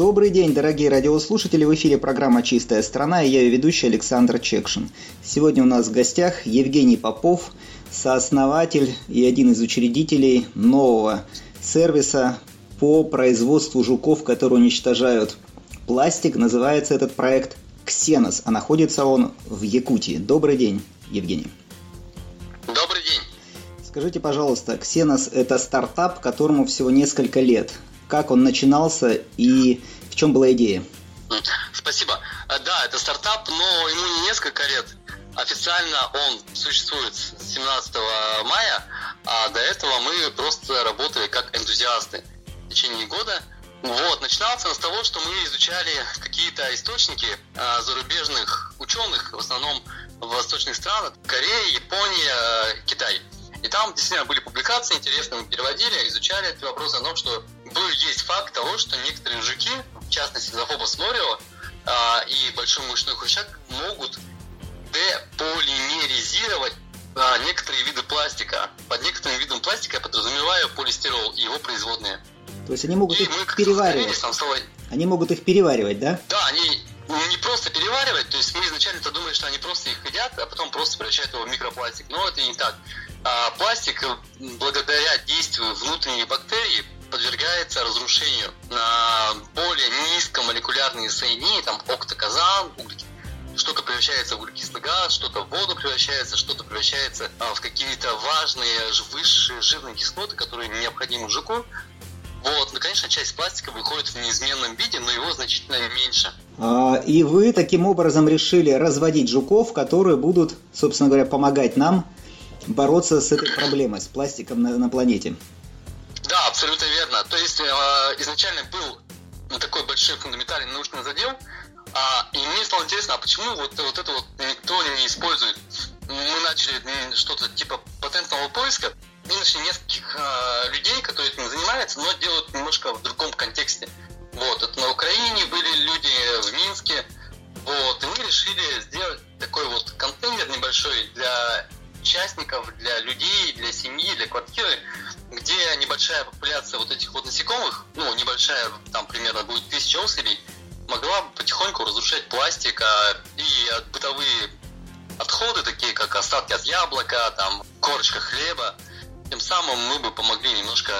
Добрый день, дорогие радиослушатели! В эфире программа «Чистая страна» и я ее ведущий Александр Чекшин. Сегодня у нас в гостях Евгений Попов, сооснователь и один из учредителей нового сервиса по производству жуков, которые уничтожают пластик. Называется этот проект «Ксенос», а находится он в Якутии. Добрый день, Евгений. Добрый день. Скажите, пожалуйста, Ксенос – это стартап, которому всего несколько лет как он начинался и в чем была идея? Спасибо. Э, да, это стартап, но ему не несколько лет. Официально он существует с 17 мая, а до этого мы просто работали как энтузиасты в течение года. Вот, начинался он с того, что мы изучали какие-то источники а, зарубежных ученых, в основном в восточных странах, Корея, Япония, э, Китай. И там действительно были публикации интересные, мы переводили, изучали эти вопросы о том, что был, есть факт того, что некоторые жуки, в частности Зафобос морио а, и большой мышной хрущак, могут деполимеризировать а, некоторые виды пластика. Под некоторым видом пластика я подразумеваю полистирол и его производные. То есть они могут и их переваривать? Там стало... Они могут их переваривать, да? Да, они не просто переваривать, то есть мы изначально-то думали, что они просто их едят, а потом просто превращают его в микропластик. Но это не так. А пластик, благодаря действию внутренних бактерий, подвергается разрушению на более низкомолекулярные соединения, там октоказан, что-то превращается в углекислый газ, что-то в воду превращается, что-то превращается а, в какие-то важные высшие жирные кислоты, которые необходимы жуку. Вот, ну, конечно, часть пластика выходит в неизменном виде, но его значительно меньше. А, и вы таким образом решили разводить жуков, которые будут, собственно говоря, помогать нам бороться с этой проблемой, с пластиком на, на планете. Абсолютно верно. То есть э, изначально был такой большой фундаментальный научный задел, а, и мне стало интересно, а почему вот, вот это вот никто не использует? Мы начали что-то типа патентного поиска, и нашли нескольких э, людей, которые этим занимаются, но делают немножко в другом контексте. Вот, это на Украине были люди, в Минске, вот, и мы решили сделать такой вот контейнер небольшой для участников, для людей, для семьи, для квартиры, где небольшая популяция вот этих вот насекомых, ну, небольшая, там примерно будет тысяча особей, могла потихоньку разрушать пластик а, и бытовые отходы, такие как остатки от яблока, там, корочка хлеба. Тем самым мы бы помогли немножко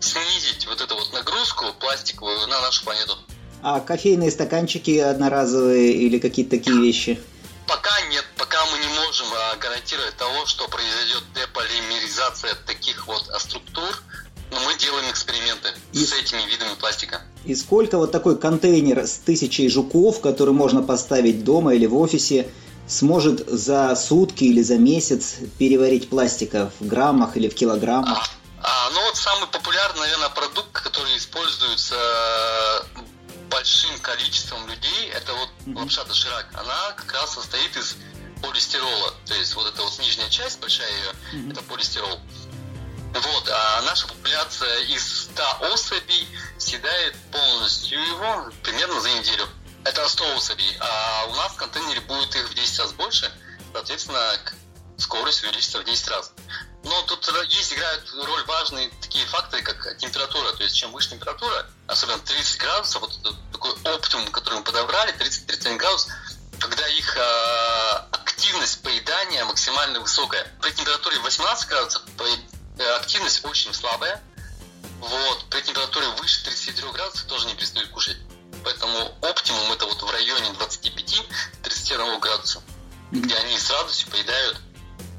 снизить вот эту вот нагрузку пластиковую на нашу планету. А кофейные стаканчики одноразовые или какие-то такие вещи? Пока нет, пока мы не можем а, гарантировать того, что произойдет деполимеризация таких и, с этими видами пластика. И сколько вот такой контейнер с тысячей жуков, который можно поставить дома или в офисе, сможет за сутки или за месяц переварить пластика в граммах или в килограммах? А, а, ну вот самый популярный, наверное, продукт, который используется большим количеством людей, это вот mm-hmm. лапша доширак. Она как раз состоит из полистирола. То есть вот эта вот нижняя часть, большая ее, mm-hmm. это полистирол. Вот, а наша популяция из 100 особей съедает полностью его примерно за неделю. Это 100 особей, а у нас в контейнере будет их в 10 раз больше, соответственно, скорость увеличится в 10 раз. Но тут есть, играют роль важные такие факторы, как температура. То есть, чем выше температура, особенно 30 градусов, вот такой оптимум, который мы подобрали, 30-31 градус, когда их э, активность поедания максимально высокая. При температуре 18 градусов активность очень слабая. Вот, при температуре выше 33 градусов тоже не перестают кушать. Поэтому оптимум это вот в районе 25-31 градуса, где они с радостью поедают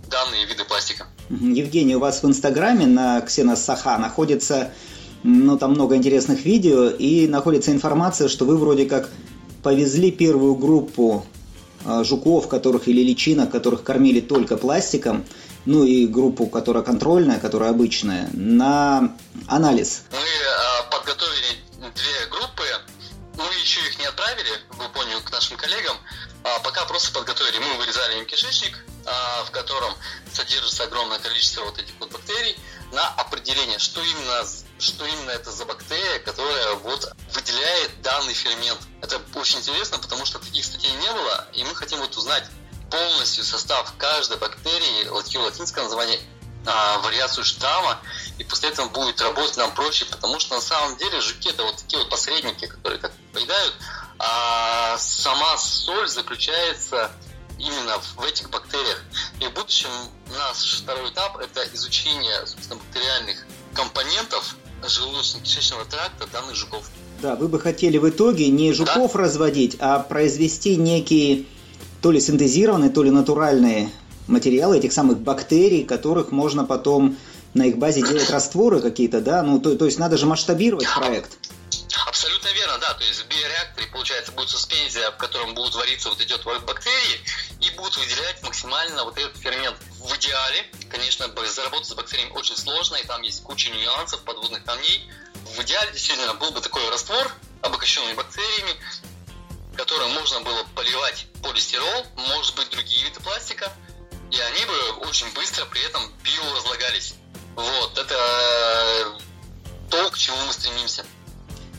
данные виды пластика. Евгений, у вас в Инстаграме на Ксенос Саха находится, ну, там много интересных видео, и находится информация, что вы вроде как повезли первую группу жуков, которых или личинок, которых кормили только пластиком, ну и группу, которая контрольная, которая обычная, на анализ. Мы э, подготовили две группы, мы еще их не отправили в Японию к нашим коллегам, а пока просто подготовили. Мы вырезали им кишечник, а, в котором содержится огромное количество вот этих вот бактерий, на определение, что именно, что именно это за бактерия, которая вот выделяет данный фермент. Это очень интересно, потому что таких статей не было, и мы хотим вот узнать полностью состав каждой бактерии, латинское название, а, вариацию штамма, и после этого будет работать нам проще, потому что на самом деле жуки это вот такие вот посредники, которые как поедают, а сама соль заключается именно в этих бактериях. И в будущем наш второй этап – это изучение, собственно, бактериальных компонентов желудочно-кишечного тракта данных жуков. Да, вы бы хотели в итоге не жуков да? разводить, а произвести некие то ли синтезированные, то ли натуральные материалы этих самых бактерий, которых можно потом на их базе делать растворы какие-то, да? Ну, то, то есть надо же масштабировать проект. Абсолютно верно, да. То есть в биореакторе, получается, будет суспензия, в котором будут вариться вот эти вот бактерии и будут выделять максимально вот этот фермент. В идеале, конечно, заработать с бактериями очень сложно, и там есть куча нюансов, подводных камней. В идеале действительно был бы такой раствор, обогащенный бактериями, которым можно было поливать полистирол, может быть, другие виды пластика, и они бы очень быстро при этом биоразлагались. Вот, это э, то, к чему мы стремимся.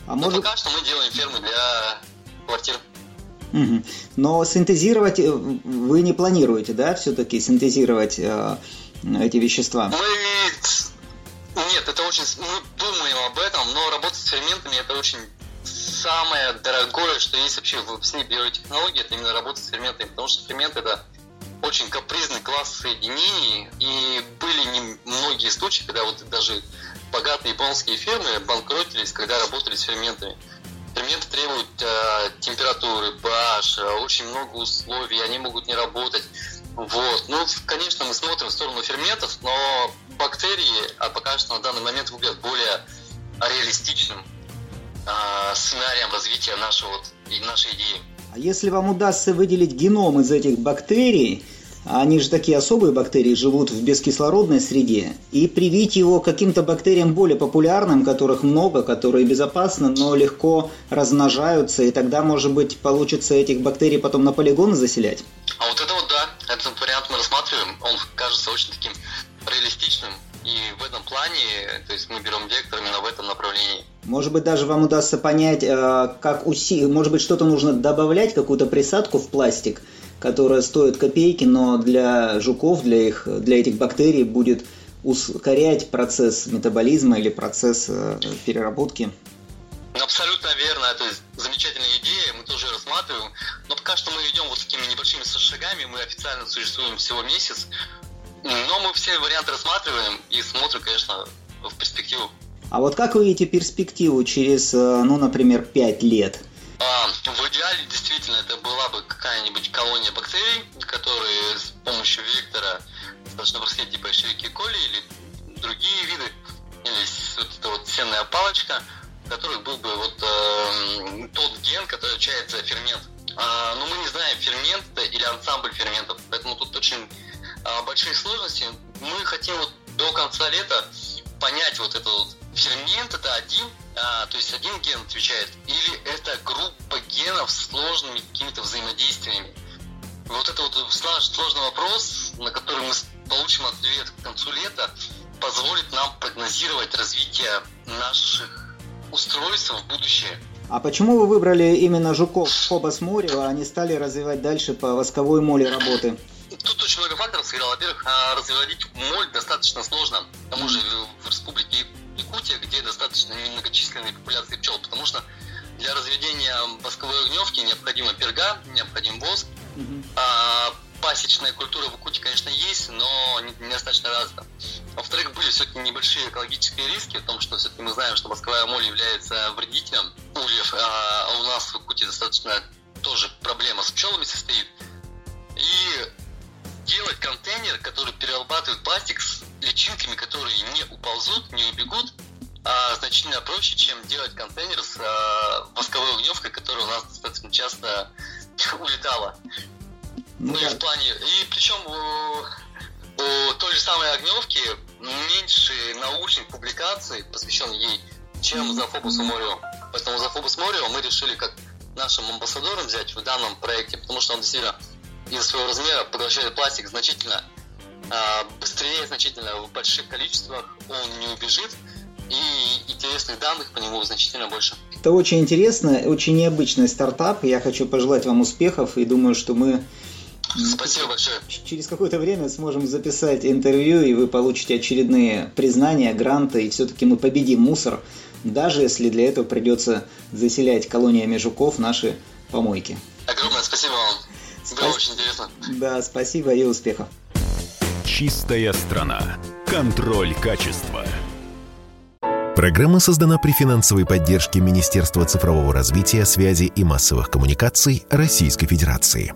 А Но может... пока что мы делаем фермы для квартир. Но синтезировать э, вы не планируете, да, все-таки синтезировать э, эти вещества? Мы... Нет, это очень... Мы думаем об этом, но работать с ферментами это очень самое дорогое, что есть вообще в всей биотехнологии, это именно работа с ферментами, потому что фермент это очень капризный класс соединений, и были не многие случаи, когда вот даже богатые японские фирмы банкротились, когда работали с ферментами. Ферменты требуют э, температуры, pH, э, очень много условий, они могут не работать. Вот. Ну, конечно, мы смотрим в сторону ферментов, но бактерии, а пока что на данный момент выглядят более реалистичным э, сценарием развития нашего, нашей идеи. А если вам удастся выделить геном из этих бактерий, они же такие особые бактерии, живут в бескислородной среде, и привить его каким-то бактериям более популярным, которых много, которые безопасны, но легко размножаются, и тогда, может быть, получится этих бактерий потом на полигоны заселять? А вот это вот да, этот вариант мы рассматриваем, он кажется очень таким реалистичным, и в этом плане, то есть мы берем вектор именно в этом направлении. Может быть, даже вам удастся понять, э, как уси... может быть, что-то нужно добавлять, какую-то присадку в пластик, которая стоит копейки, но для жуков, для, их, для этих бактерий будет ускорять процесс метаболизма или процесс э, переработки. Абсолютно верно, это замечательная идея, мы тоже рассматриваем, но пока что мы идем вот такими небольшими шагами, мы официально существуем всего месяц, но мы все варианты рассматриваем и смотрим, конечно, в перспективу. А вот как вы видите перспективу через, э, ну, например, 5 лет? А, в идеале действительно это была бы какая-нибудь колония бактерий, которые с помощью вектора достаточно простые, типа шевики коли или другие виды, или вот эта вот сенная палочка, в которых был бы вот э, тот ген, который отвечает за фермент. А, но мы не знаем, фермент или ансамбль ферментов, поэтому тут очень а, большие сложности. Мы хотим вот до конца лета понять вот этот вот фермент это один а, то есть один ген отвечает, или это группа генов с сложными какими-то взаимодействиями. Вот это вот сложный вопрос, на который мы получим ответ к концу лета, позволит нам прогнозировать развитие наших устройств в будущее. А почему вы выбрали именно жуков Фобос Морева, а не стали развивать дальше по восковой моле работы? Тут очень много факторов сыграло. Во-первых, а, разводить моль достаточно сложно. К тому же в республике Якутия, где достаточно немногочисленные популяции пчел, потому что для разведения восковой огневки необходима перга, необходим воск. Mm-hmm. А, пасечная культура в Якутии, конечно, есть, но недостаточно развита. Во-вторых, были все-таки небольшие экологические риски в том, что все-таки мы знаем, что восковая моль является вредителем ульев, а у нас в Якутии достаточно тоже проблема с пчелами состоит. И делать контейнер, который перерабатывает пластик с личинками, которые не уползут, не убегут, а значительно проще, чем делать контейнер с а, восковой огневкой, которая у нас достаточно часто улетала. Ну, и в плане. И причем у, у той же самой огневки меньше научных публикаций, посвященных ей, чем за Фобусом Морио. Поэтому за Фобус Морио мы решили как нашим амбассадором взять в данном проекте, потому что он действительно из-за своего размера поглощает пластик значительно быстрее, значительно в больших количествах, он не убежит, и интересных данных по нему значительно больше. Это очень интересно, очень необычный стартап. Я хочу пожелать вам успехов и думаю, что мы Спасибо большое. Через какое-то время сможем записать интервью, и вы получите очередные признания, гранты, и все-таки мы победим мусор, даже если для этого придется заселять колониями жуков наши помойки. Огромное спасибо вам. Было Спас... очень интересно. Да, спасибо и успехов. Чистая страна. Контроль качества. Программа создана при финансовой поддержке Министерства цифрового развития, связи и массовых коммуникаций Российской Федерации.